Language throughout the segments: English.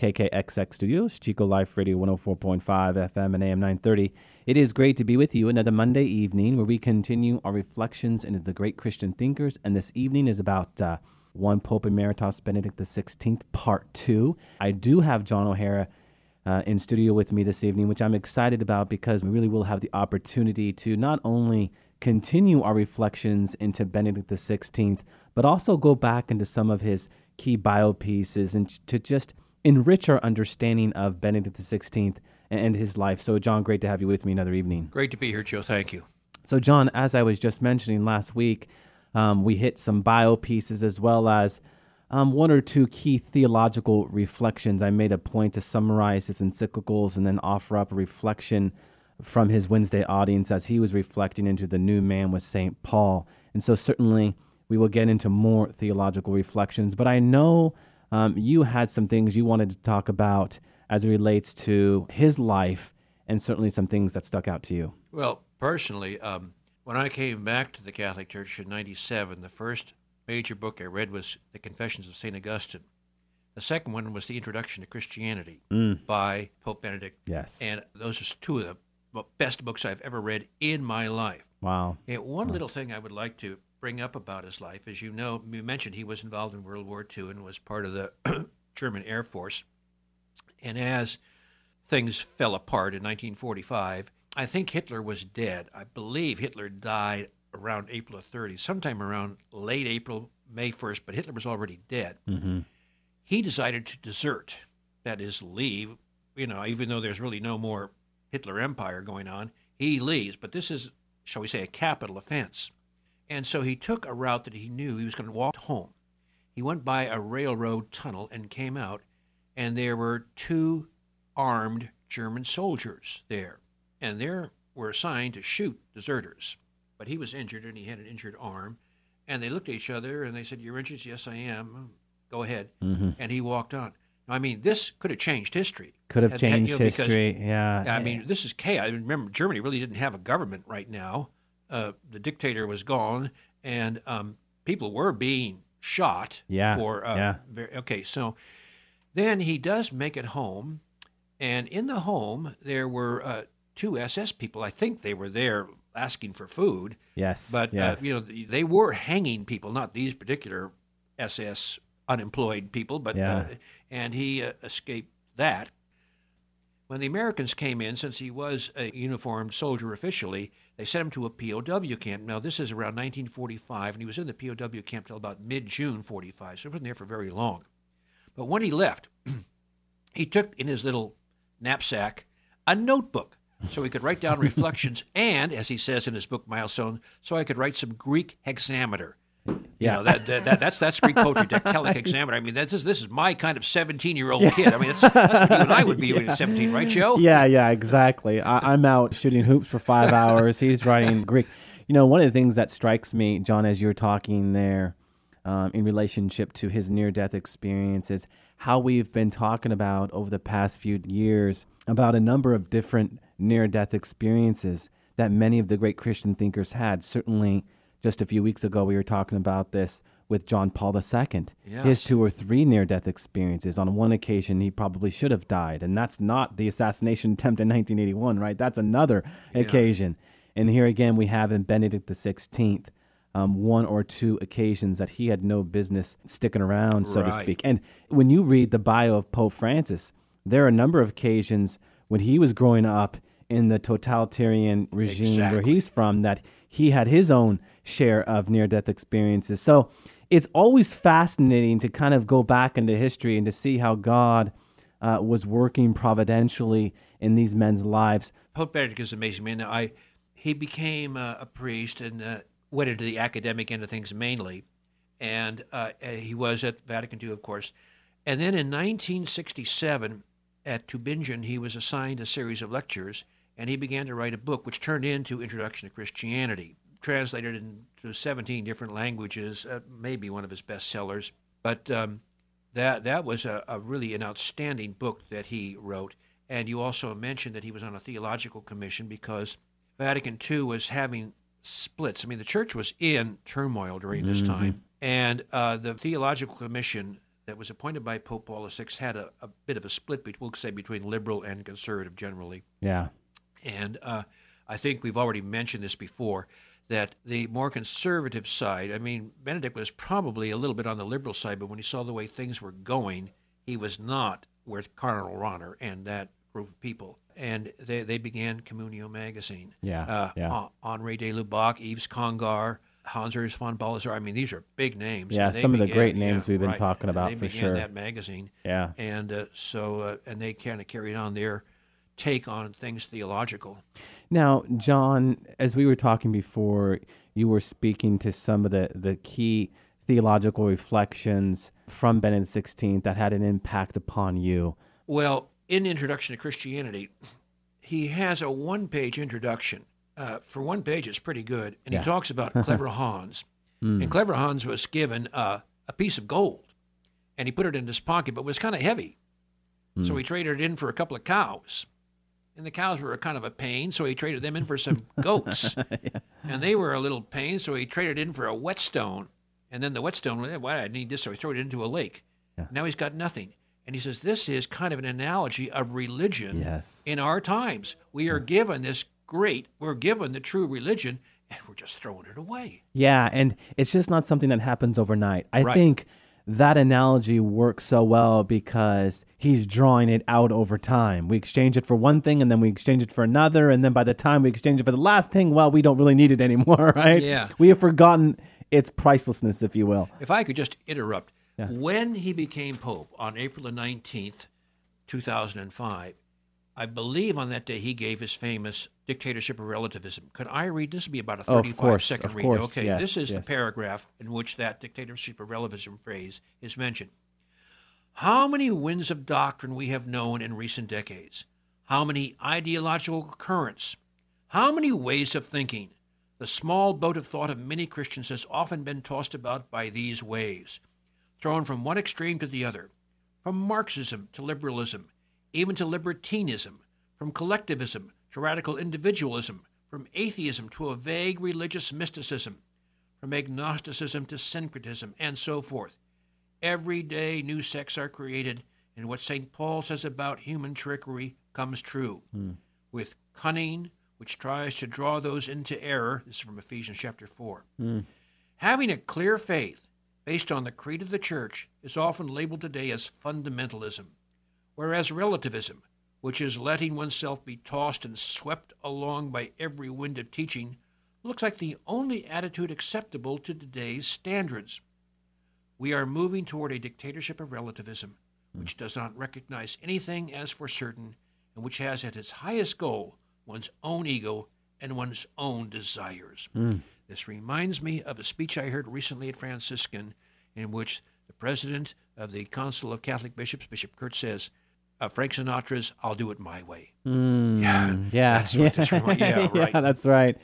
KKXX Studios, Chico Life Radio 104.5 FM and AM 930. It is great to be with you another Monday evening where we continue our reflections into the great Christian thinkers. And this evening is about uh, one Pope Emeritus Benedict XVI, part two. I do have John O'Hara uh, in studio with me this evening, which I'm excited about because we really will have the opportunity to not only continue our reflections into Benedict XVI, but also go back into some of his key bio pieces and to just enrich our understanding of Benedict XVI and his life. So, John, great to have you with me another evening. Great to be here, Joe. Thank you. So, John, as I was just mentioning last week, um, we hit some bio pieces as well as um, one or two key theological reflections. I made a point to summarize his encyclicals and then offer up a reflection from his Wednesday audience as he was reflecting into the new man with St. Paul. And so, certainly, we will get into more theological reflections. But I know um, you had some things you wanted to talk about as it relates to his life and certainly some things that stuck out to you. Well, personally, um, when I came back to the Catholic Church in 97, the first major book I read was The Confessions of St. Augustine. The second one was The Introduction to Christianity mm. by Pope Benedict. Yes. And those are two of the best books I've ever read in my life. Wow. And one wow. little thing I would like to bring up about his life. As you know, you mentioned he was involved in World War II and was part of the German Air Force. And as things fell apart in 1945, I think Hitler was dead. I believe Hitler died around April of 30, sometime around late April, May 1st, but Hitler was already dead. Mm-hmm. He decided to desert, that is, leave. You know, even though there's really no more Hitler Empire going on, he leaves. But this is, shall we say, a capital offense. And so he took a route that he knew he was going to walk home. He went by a railroad tunnel and came out, and there were two armed German soldiers there. And they were assigned to shoot deserters. But he was injured and he had an injured arm. And they looked at each other and they said, You're injured? Yes, I am. Go ahead. Mm-hmm. And he walked on. I mean, this could have changed history. Could have changed you know, history, because, yeah. I mean, this is chaos. Remember, Germany really didn't have a government right now uh, the dictator was gone, and um, people were being shot. Yeah. For uh, yeah. Very, okay, so then he does make it home, and in the home there were uh, two SS people. I think they were there asking for food. Yes. But uh, yes. you know they were hanging people, not these particular SS unemployed people, but yeah. Uh, and he uh, escaped that. When the Americans came in, since he was a uniformed soldier officially, they sent him to a POW camp. Now, this is around 1945, and he was in the POW camp till about mid June 45, so he wasn't there for very long. But when he left, he took in his little knapsack a notebook so he could write down reflections and, as he says in his book Milestone, so I could write some Greek hexameter. Yeah, you know, that, that, that, that's that's Greek poetry, dactylic hexameter. I mean, that's this is my kind of seventeen-year-old kid. I mean, that's, that's what you and I would be yeah. at seventeen, right, Joe? Yeah, yeah, exactly. I, am out shooting hoops for five hours. He's writing Greek. You know, one of the things that strikes me, John, as you're talking there, um, in relationship to his near-death experience, is how we've been talking about over the past few years about a number of different near-death experiences that many of the great Christian thinkers had. Certainly just a few weeks ago, we were talking about this with John Paul II. Yes. His two or three near death experiences. On one occasion, he probably should have died. And that's not the assassination attempt in 1981, right? That's another yeah. occasion. And here again, we have in Benedict XVI. Um, one or two occasions that he had no business sticking around, so right. to speak. And when you read the bio of Pope Francis, there are a number of occasions when he was growing up in the totalitarian regime exactly. where he's from that he had his own share of near death experiences. So it's always fascinating to kind of go back into history and to see how God uh, was working providentially in these men's lives. Pope Benedict is amazing, man. I he became uh, a priest and uh, went into the academic end of things mainly, and uh, he was at Vatican II, of course. And then in 1967, at Tübingen, he was assigned a series of lectures, and he began to write a book which turned into Introduction to Christianity, translated into 17 different languages, uh, maybe one of his bestsellers. But um, that that was a, a, really an outstanding book that he wrote. And you also mentioned that he was on a theological commission because Vatican II was having splits. I mean, the church was in turmoil during this mm-hmm. time, and uh, the theological commission that was appointed by Pope Paul VI had a, a bit of a split, we'll say, between liberal and conservative generally. Yeah. And uh, I think we've already mentioned this before that the more conservative side, I mean, Benedict was probably a little bit on the liberal side, but when he saw the way things were going, he was not with Cardinal Rahner and that group of people. And they, they began Communio magazine. Yeah. Uh, yeah. Henri de Lubac, Yves Congar, Hans Urs von Balthasar. I mean, these are big names. Yeah, some began, of the great names yeah, we've been right. talking about they for began sure. that magazine. Yeah. And uh, so, uh, and they kind of carried on their take on things theological. Now, John, as we were talking before, you were speaking to some of the, the key theological reflections from Benedict XVI that had an impact upon you. Well, in Introduction to Christianity, he has a one page introduction. Uh, for one page, it's pretty good. And Yeah. he talks about Clever Hans. And Clever Hans was given uh, a piece of gold, and he put it in his pocket, but it was kind of heavy. So he traded it in for a couple of cows. And the cows were a kind of a pain, so he traded them in for some goats. And they were a little pain, so he traded in for a whetstone. And then the whetstone, why why I need this, so he threw it into a lake. Yeah. Now he's got nothing. And he says this is kind of an analogy of religion Yes. in our times. We are given this great, we're given the true religion, and we're just throwing it away. Yeah, and it's just not something that happens overnight. I Right. think that analogy works so well because he's drawing it out over time. We exchange it for one thing and then we exchange it for another, and then by the time we exchange it for the last thing, well, we don't really need it anymore, right? Yeah. We have forgotten its pricelessness, if you will. If I could just interrupt, Yeah. when he became Pope on April the 19th, 2005, I believe on that day he gave his famous Dictatorship of Relativism. Could I read? This would be about a oh, Of course, second of read. course, okay, yes, this is the paragraph in which that Dictatorship of Relativism phrase is mentioned. How many winds of doctrine we have known in recent decades. How many ideological currents. How many ways of thinking. The small boat of thought of many Christians has often been tossed about by these waves, thrown from one extreme to the other, from Marxism to liberalism, even to libertinism, from collectivism to radical individualism, from atheism to a vague religious mysticism, from agnosticism to syncretism, and so forth. Every day new sects are created, and what St. Paul says about human trickery comes true. Hmm. With cunning, which tries to draw those into error, this is from Ephesians chapter 4. Hmm. Having a clear faith based on the creed of the church is often labeled today as fundamentalism, whereas relativism, which is letting oneself be tossed and swept along by every wind of teaching, looks like the only attitude acceptable to today's standards. We are moving toward a dictatorship of relativism, which does not recognize anything as for certain, and which has at its highest goal one's own ego and one's own desires. Hmm. This reminds me of a speech I heard recently at Franciscan, in which the president of the Council of Catholic Bishops, Bishop Kurtz, says, uh, Frank Sinatra's "I'll do it my way." Yeah, Yeah, that's what this yeah, right. that's right.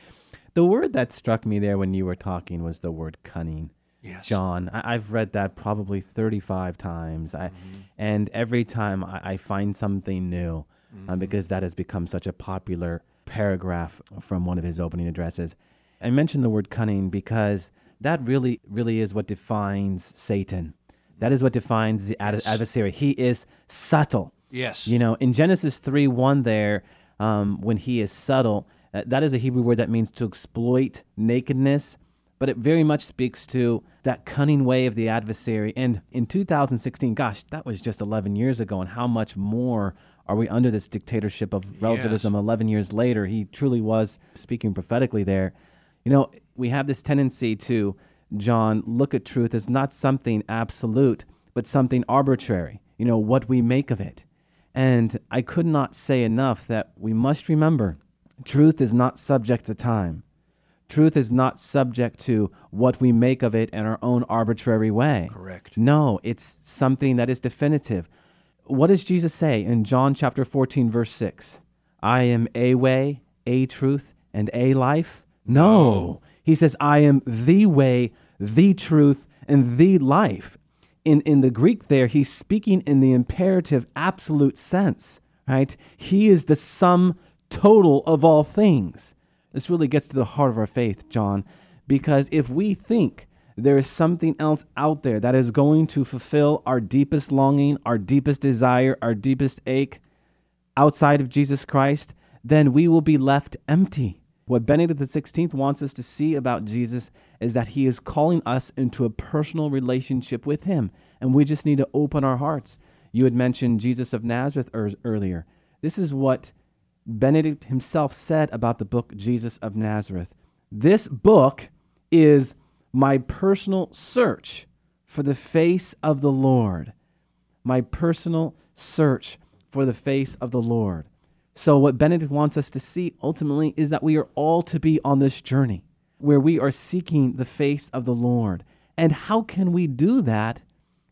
The word that struck me there when you were talking was the word cunning. Yes, John, I, I've read that probably 35 times. I, Mm-hmm. And every time I, I find something new Mm-hmm. uh, because that has become such a popular paragraph from one of his opening addresses. I mentioned the word cunning because that really, really is what defines Satan. That is what defines the ad- Yes. adversary. He is subtle. Yes, You know, in Genesis 3 1 there, um, when he is subtle, uh, that is a Hebrew word that means to exploit nakedness, but it very much speaks to that cunning way of the adversary. And in 2016, gosh, that was just 11 years ago, and how much more are we under this dictatorship of relativism 11 years later? He truly was speaking prophetically there. You know, we have this tendency to, John, look at truth as not something absolute, but something arbitrary, you know, what we make of it. And I could not say enough that we must remember truth is not subject to time. Truth is not subject to what we make of it in our own arbitrary way. correct. No, it's something that is definitive. what does Jesus say in John chapter 14, verse 6? I am a way, a truth, and a life? No. He says, I am the way, the truth, and the life. In, in the Greek, there, he's speaking in the imperative absolute sense, right? He is the sum total of all things. This really gets to the heart of our faith, John, because if we think there is something else out there that is going to fulfill our deepest longing, our deepest desire, our deepest ache outside of Jesus Christ, then we will be left empty. What Benedict XVI wants us to see about Jesus is that he is calling us into a personal relationship with him, and we just need to open our hearts. You had mentioned Jesus of Nazareth er- earlier. This is what Benedict himself said about the book Jesus of Nazareth. This book is my personal search for the face of the Lord. My personal search for the face of the Lord. So, what Benedict wants us to see ultimately is that we are all to be on this journey where we are seeking the face of the Lord. And how can we do that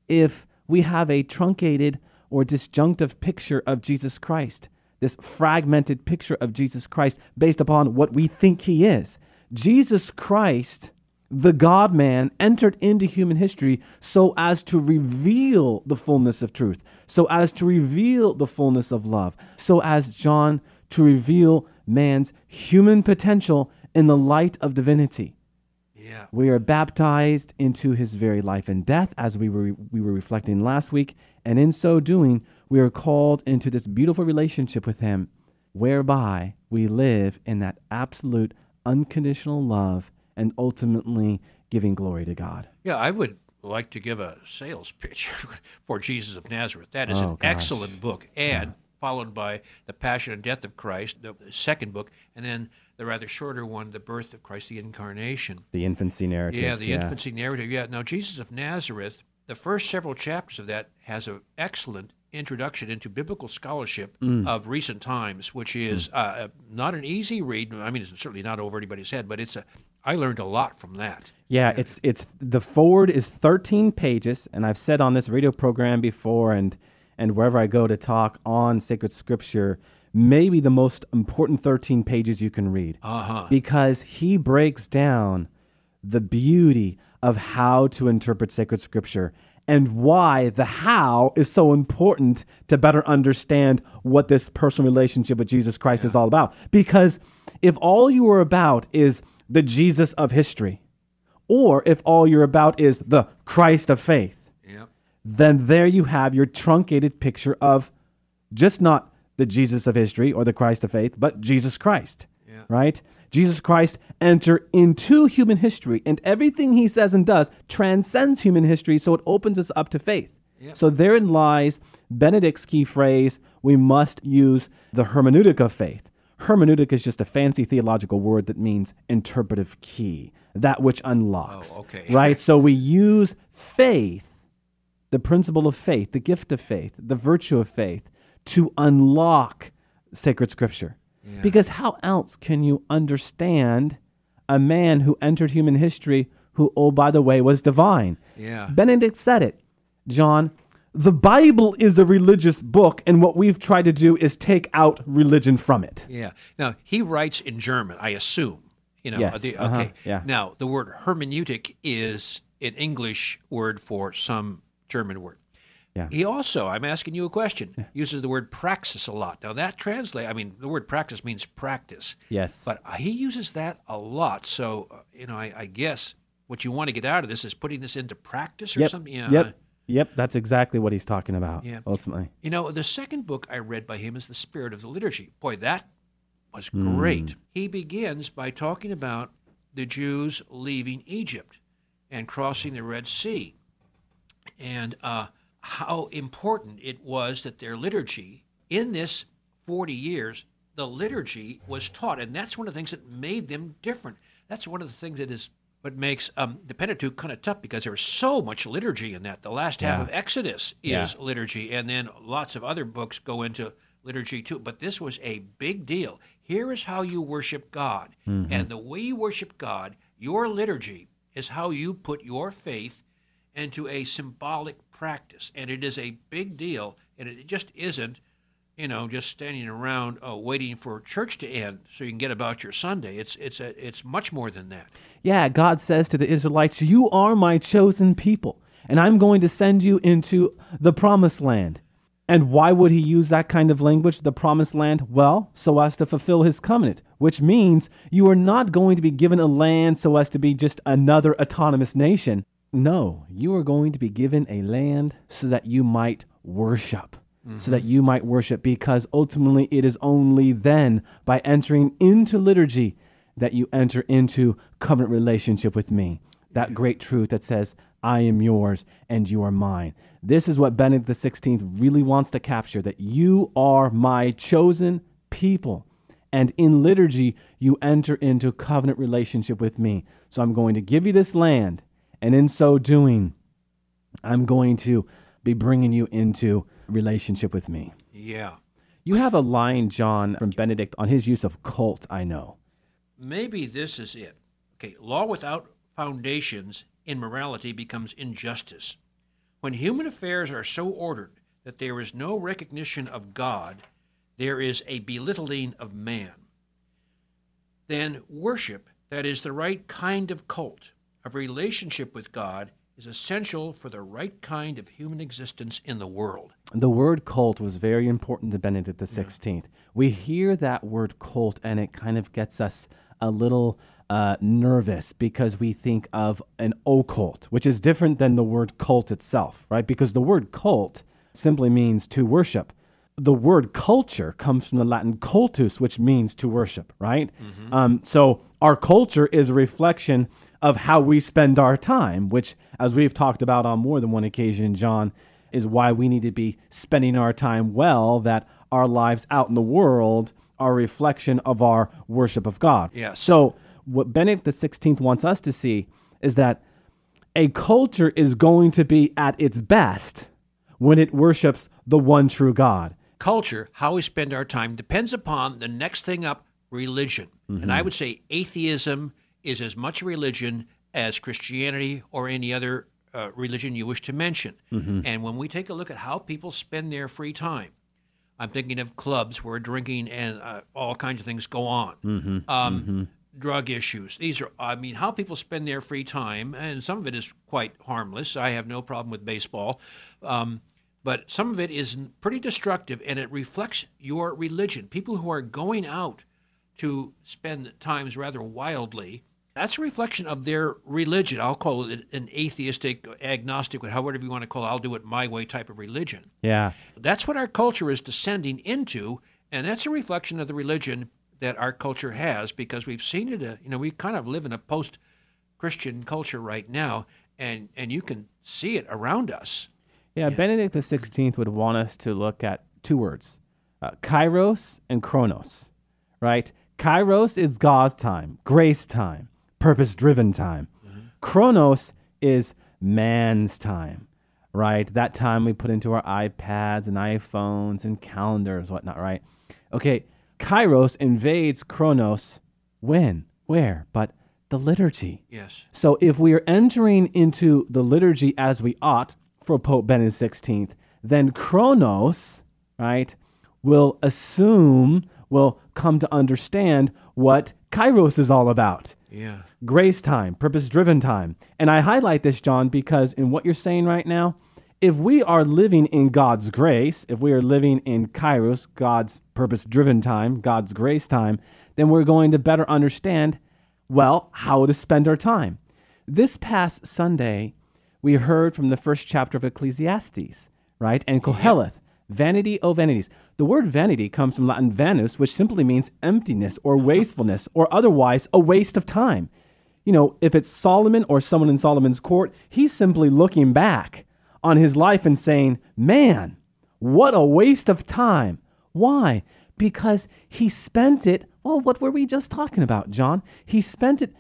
if we have a truncated or disjunctive picture of Jesus Christ? This fragmented picture of Jesus Christ based upon what we think he is. Jesus Christ the God man entered into human history so as to reveal the fullness of truth, so as to reveal the fullness of love, so as John to reveal man's human potential in the light of divinity. Yeah. We are baptized into his very life and death, as we were, we were reflecting last week. And in so doing, we are called into this beautiful relationship with him, whereby we live in that absolute, unconditional love and ultimately giving glory to God. Yeah, I would like to give a sales pitch for Jesus of Nazareth. That is Oh, an gosh. excellent book, and followed by The Passion and Death of Christ, the second book, and then the rather shorter one, The Birth of Christ, the Incarnation. The infancy narrative. Yeah, the infancy narrative. Yeah. Now, Jesus of Nazareth, the first several chapters of that has an excellent introduction into biblical scholarship Mm. of recent times, which is uh, not an easy read. I mean, it's certainly not over anybody's head, but it's a. I learned a lot from that. Yeah, it's it's the forward is 13 pages, and I've said on this radio program before, and and wherever I go to talk on sacred scripture, maybe the most important 13 pages you can read, Uh huh. because he breaks down the beauty of how to interpret sacred scripture and why the how is so important to better understand what this personal relationship with Jesus Christ is all about. Because if all you are about is the Jesus of history, or if all you're about is the Christ of faith, Yep. then there you have your truncated picture of just not the Jesus of history or the Christ of faith, but Jesus Christ. Yeah. Right? Jesus Christ enter into human history, and everything he says and does transcends human history, so it opens us up to faith. Yeah. So therein lies Benedict's key phrase we must use the hermeneutic of faith. Hermeneutic is just a fancy theological word that means interpretive key, that which unlocks. Oh, okay. Right? So we use faith the principle of faith, the gift of faith, the virtue of faith to unlock sacred scripture. Yeah. Because how else can you understand a man who entered human history who, oh, by the way, was divine? Yeah. Benedict said it. John, the Bible is a religious book, and what we've tried to do is take out religion from it. Yeah. Now he writes in German, I assume. You know. Yes, The, uh-huh, okay. yeah. Now the word hermeneutic is an English word for some German word. Yeah. He also, I'm asking you a question, uses the word praxis a lot. Now that translate, I mean, the word practice means practice, Yes. but he uses that a lot. So uh, you know, I, I guess what you want to get out of this is putting this into practice or yep. something. Yeah. Yep. Yep. That's exactly what he's talking about. Yeah. Ultimately. You know, the second book I read by him is The Spirit of the Liturgy. Boy, that was Hmm. great. He begins by talking about the Jews leaving Egypt and crossing the Red Sea and uh, how important it was that their liturgy, in this 40 years, the liturgy was taught. And that's one of the things that made them different. That's one of the things that is what makes um, the Pentateuch kind of tough because there's so much liturgy in that. The last half Yeah. of Exodus is Yeah. liturgy, and then lots of other books go into liturgy too. But this was a big deal. Here is how you worship God. And the way you worship God, your liturgy is how you put your faith into a symbolic practice. And it is a big deal, and it just isn't, you know, just standing around uh, waiting for church to end so you can get about your Sunday. It's, it's, a, it's much more than that. Yeah, God says to the Israelites, You are my chosen people, and I'm going to send you into the promised land. And why would he use that kind of language, the promised land? Well, so as to fulfill his covenant, which means you are not going to be given a land so as to be just another autonomous nation. No, you are going to be given a land so that you might worship. Mm-hmm. So that you might worship, because ultimately it is only then by entering into liturgy that you enter into covenant relationship with me. That great truth that says, I am yours and you are mine. This is what Benedict XVI really wants to capture that you are my chosen people. And in liturgy, you enter into covenant relationship with me. So I'm going to give you this land. And in so doing, I'm going to be bringing you into relationship with me. Yeah. You have a line, John, from Benedict on his use of cult, I know. Maybe this is it. Okay, law without foundations in morality becomes injustice. When human affairs are so ordered that there is no recognition of God, there is a belittling of man. Then worship, that is the right kind of cult, of relationship with God, is essential for the right kind of human existence in the world. The word cult was very important to Benedict XVI. Yeah. We hear that word cult and it kind of gets us a little uh, nervous because we think of an occult, which is different than the word cult itself, right? Because the word cult simply means to worship. The word culture comes from the Latin cultus, which means to worship, right? Mm-hmm. Um, so our culture is a reflection of how we spend our time, which, as we've talked about on more than one occasion, John, is why we need to be spending our time well, that our lives out in the world are a reflection of our worship of God. Yes. So what Benedict XVI wants us to see is that a culture is going to be at its best when it worships the one true God. Culture, how we spend our time, depends upon the next thing up religion. Mm-hmm. And I would say atheism is as much a religion as Christianity or any other uh, religion you wish to mention. Mm-hmm. And when we take a look at how people spend their free time, I'm thinking of clubs where drinking and uh, all kinds of things go on. Mm-hmm. Um, mm-hmm drug issues. These are, I mean, how people spend their free time, and some of it is quite harmless. I have no problem with baseball. Um, but some of it is pretty destructive, and it reflects your religion. People who are going out to spend times rather wildly, that's a reflection of their religion. I'll call it an atheistic, agnostic, however you want to call it. I'll do it my way type of religion. Yeah. That's what our culture is descending into, and that's a reflection of the religion that our culture has because we've seen it. Uh, you know, we kind of live in a post-Christian culture right now, and and you can see it around us. Yeah, yeah. Benedict the Sixteenth would want us to look at two words: uh, kairos and chronos. Right? Kairos is God's time, grace time, purpose-driven time. Mm-hmm. Chronos is man's time right? That time we put into our iPads and iPhones and calendars, whatnot, right? Okay, Kairos invades Chronos when? Where? But the liturgy. Yes. So if we are entering into the liturgy as we ought for Pope Benedict XVI, then Chronos, right, will assume, will come to understand what Kairos is all about. Yeah. Grace time, purpose driven time. And I highlight this, John, because in what you're saying right now, if we are living in God's grace, if we are living in Kairos, God's purpose driven time, God's grace time, then we're going to better understand, well, how to spend our time. This past Sunday, we heard from the first chapter of Ecclesiastes, right? And Koheleth, vanity o vanities. The word vanity comes from Latin vanus, which simply means emptiness or wastefulness or otherwise a waste of time. You know, if it's Solomon or someone in Solomon's court, he's simply looking back on his life and saying, Man, what a waste of time. Why? Because he spent it, well, what were we just talking about, John? He spent it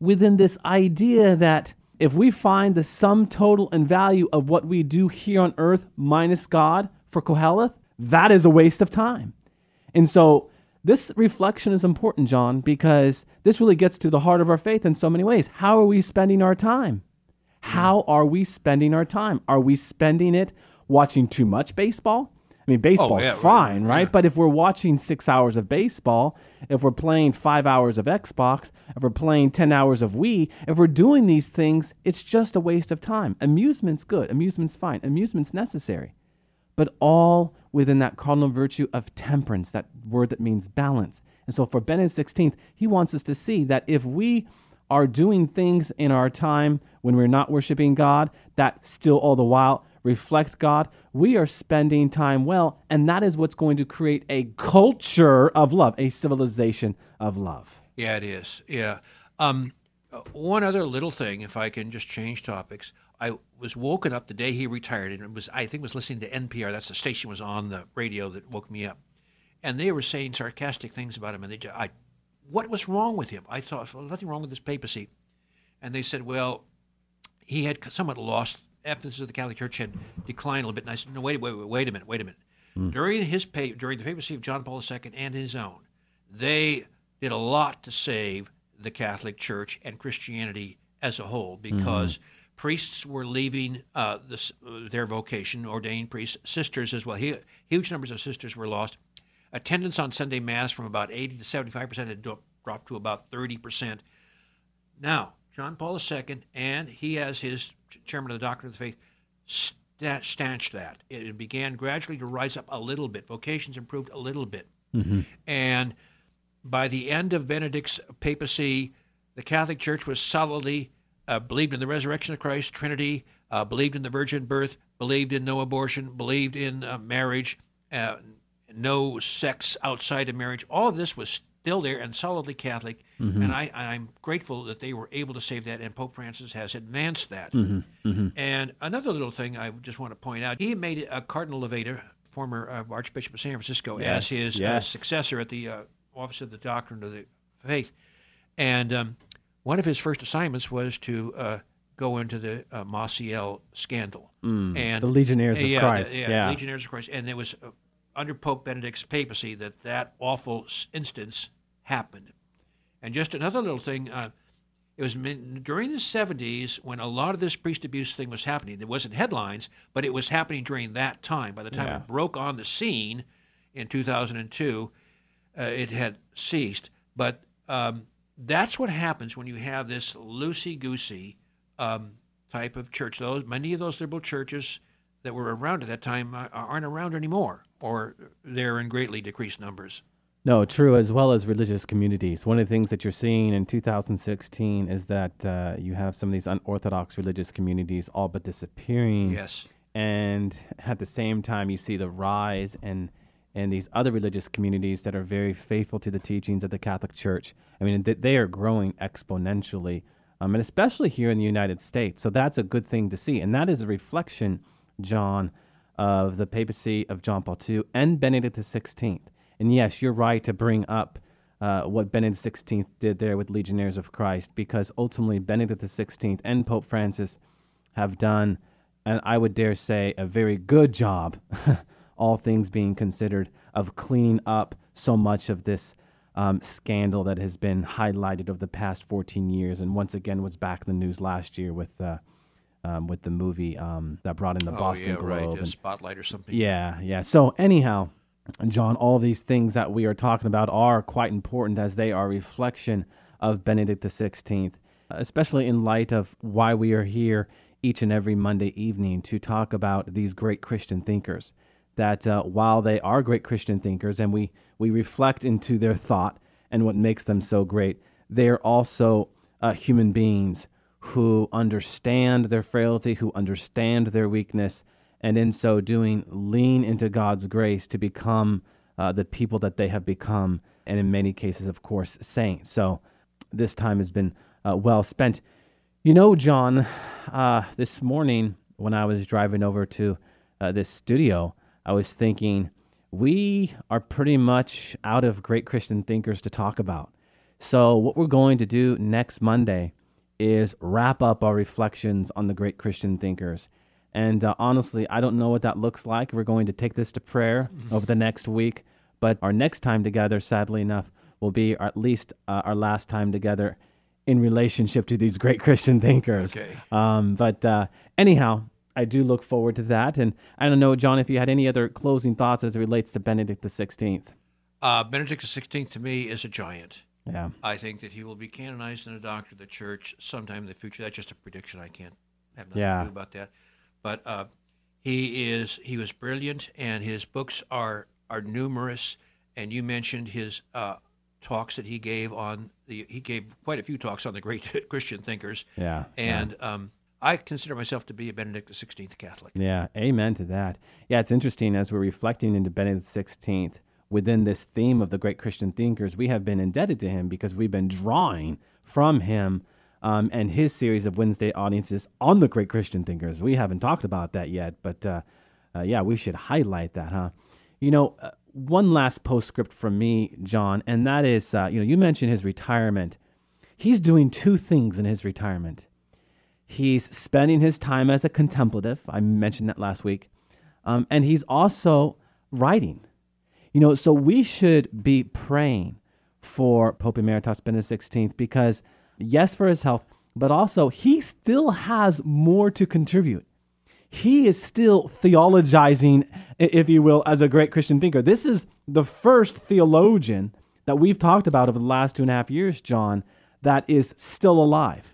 within this idea that if we find the sum total and value of what we do here on earth minus God for Koheleth, that is a waste of time. And so this reflection is important, John, because this really gets to the heart of our faith in so many ways. How are we spending our time? How hmm. are we spending our time? Are we spending it watching too much baseball? I mean, oh, baseball's Oh, yeah, fine, right? yeah. But if we're watching six hours of baseball, if we're playing five hours of Xbox, if we're playing 10 hours of Wii, if we're doing these things, it's just a waste of time. Amusement's good. Amusement's fine. Amusement's necessary. But all within that cardinal virtue of temperance, that word that means balance. And so for Benedict XVI, he wants us to see that if we are doing things in our time when we're not worshiping God that still all the while reflect God, we are spending time well, and that is what's going to create a culture of love, a civilization of love. Yeah, it is. Yeah. Um, uh, one other little thing, if I can just change topics. I was woken up the day he retired, and it was I think was listening to NPR. That's the station was on the radio that woke me up, and they were saying sarcastic things about him. And they, ju- I, what was wrong with him? I thought well, nothing wrong with his papacy, and they said, well, he had somewhat lost emphasis of the Catholic Church had declined a little bit. And I said, no, wait, wait, wait, wait a minute, wait a minute. Hmm. During his pa- during the papacy of John Paul II and his own, they did a lot to save the Catholic Church and Christianity as a whole hmm. because priests were leaving uh, this, their vocation, ordained priests, sisters as well. Hu- Huge numbers of sisters were lost. Attendance on Sunday Mass from about 80 to 75 percent had dropped to about 30 percent. Now, John Paul II, and he as his chairman of the Doctrine of the Faith, sta- stanched that. It began gradually to rise up a little bit. Vocations improved a little bit. And by the end of Benedict's papacy, the Catholic Church was solidly uh, believed in the resurrection of Christ, Trinity, uh, believed in the virgin birth, believed in no abortion, believed in uh, marriage, uh, no sex outside of marriage. All of this was still there and solidly Catholic. And I, I'm grateful that they were able to save that, and Pope Francis has advanced that. And another little thing I just want to point out he made uh, Cardinal Levada, former uh, Archbishop of San Francisco, as Yes, his uh, yes. successor at the uh, Office of the Doctrine of the Faith. And um, one of his first assignments was to uh, go into the uh, Maciel scandal. and Mm. The Legionnaires of yeah, Christ, the- yeah. Legionnaires of Christ. And it was uh, under Pope Benedict's papacy that that awful instance happened. And just another little thing, uh, it was during the 70s when a lot of this priest abuse thing was happening. It wasn't headlines, but it was happening during that time. By the time Yeah. it broke on the scene in 2002, uh, it had ceased. But um, that's what happens when you have this loosey goosey um, type of church. Those many of those liberal churches that were around at that time uh, aren't around anymore, or they're in greatly decreased numbers. No, true, as well as religious communities. One of the things that you're seeing in 2016 is that uh, you have some of these unorthodox religious communities all but disappearing. Yes. And at the same time, you see the rise and and these other religious communities that are very faithful to the teachings of the Catholic Church. I mean, they are growing exponentially, um, and especially here in the United States. So that's a good thing to see, and that is a reflection, John, of the papacy of John Paul II and Benedict XVI. And yes, you're right to bring up uh, what Benedict XVI did there with Legionnaires of Christ, because ultimately Benedict XVI and Pope Francis have done, and I would dare say, a very good job, all things being considered, of cleaning up so much of this um, scandal that has been highlighted over the past 14 years, and once again was back in the news last year with uh, um, with the movie um, that brought in the Boston oh, yeah, Globe. right. And- spotlight or something. yeah, yeah. So anyhow, John, all these things that we are talking about are quite important as they are a reflection of Benedict XVI, especially in light of why we are here each and every Monday evening to talk about these great Christian thinkers. That uh, while they are great Christian thinkers and we, we reflect into their thought and what makes them so great, they are also uh, human beings who understand their frailty, who understand their weakness, and in so doing, lean into God's grace to become uh, the people that they have become, and in many cases, of course, saints. So this time has been uh, well spent. You know, John, uh, this morning when I was driving over to uh, this studio, I was thinking we are pretty much out of great Christian thinkers to talk about. So, what we're going to do next Monday is wrap up our reflections on the great Christian thinkers. And uh, honestly, I don't know what that looks like. We're going to take this to prayer over the next week. But our next time together, sadly enough, will be at least uh, our last time together in relationship to these great Christian thinkers. Okay. Um, but uh, anyhow, I do look forward to that. And I don't know, John, if you had any other closing thoughts as it relates to Benedict XVI. Uh, Benedict XVI to me is a giant. Yeah. I think that he will be canonized in a doctor of the church sometime in the future. That's just a prediction. I can't have nothing Yeah. to do about that. But uh, he is he was brilliant, and his books are are numerous. And you mentioned his uh, talks that he gave on the he gave quite a few talks on the great Christian thinkers. Yeah. And um, I consider myself to be a Benedict XVI Catholic. Yeah, amen to that. Yeah, it's interesting as we're reflecting into Benedict XVI within this theme of the great Christian thinkers, we have been indebted to him because we've been drawing from him um, and his series of Wednesday audiences on the great Christian thinkers. We haven't talked about that yet, but uh, uh, yeah, we should highlight that, huh? You know, uh, one last postscript from me, John, and that is, uh, you know, you mentioned his retirement. He's doing two things in his retirement. He's spending his time as a contemplative. I mentioned that last week. Um, and he's also writing. You know, so we should be praying for Pope Emeritus Benedict XVI because, yes, for his health, but also he still has more to contribute. He is still theologizing, if you will, as a great Christian thinker. This is the first theologian that we've talked about over the last two and a half years, John, that is still alive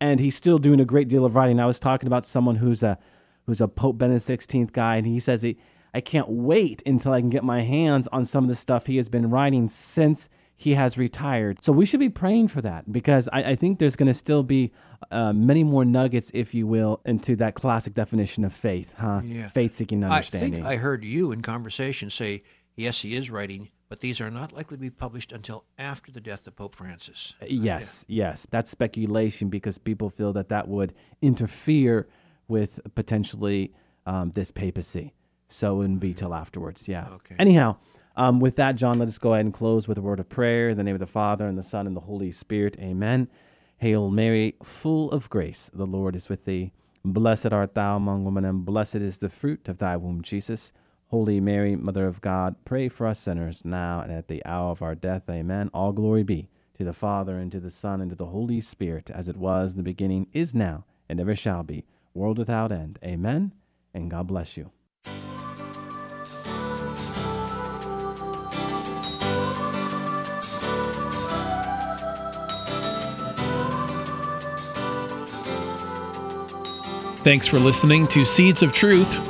and he's still doing a great deal of writing. I was talking about someone who's a who's a Pope Benedict XVI guy, and he says he, I can't wait until I can get my hands on some of the stuff he has been writing since he has retired. So we should be praying for that because I, I think there's going to still be uh, many more nuggets, if you will, into that classic definition of faith, huh? Yeah. Faith seeking understanding. I think I heard you in conversation say, yes, he is writing, but these are not likely to be published until after the death of Pope Francis. Yes, yes. That's speculation because people feel that that would interfere with potentially um, this papacy. So it wouldn't be till afterwards. Yeah. Okay. Anyhow, um, with that, John, let us go ahead and close with a word of prayer. In the name of the Father, and the Son, and the Holy Spirit. Amen. Hail Mary, full of grace, the Lord is with thee. Blessed art thou among women, and blessed is the fruit of thy womb, Jesus. Holy Mary, Mother of God, pray for us sinners now and at the hour of our death. Amen. All glory be to the Father, and to the Son, and to the Holy Spirit, as it was in the beginning, is now, and ever shall be, world without end. Amen. And God bless you. Thanks for listening to Seeds of Truth,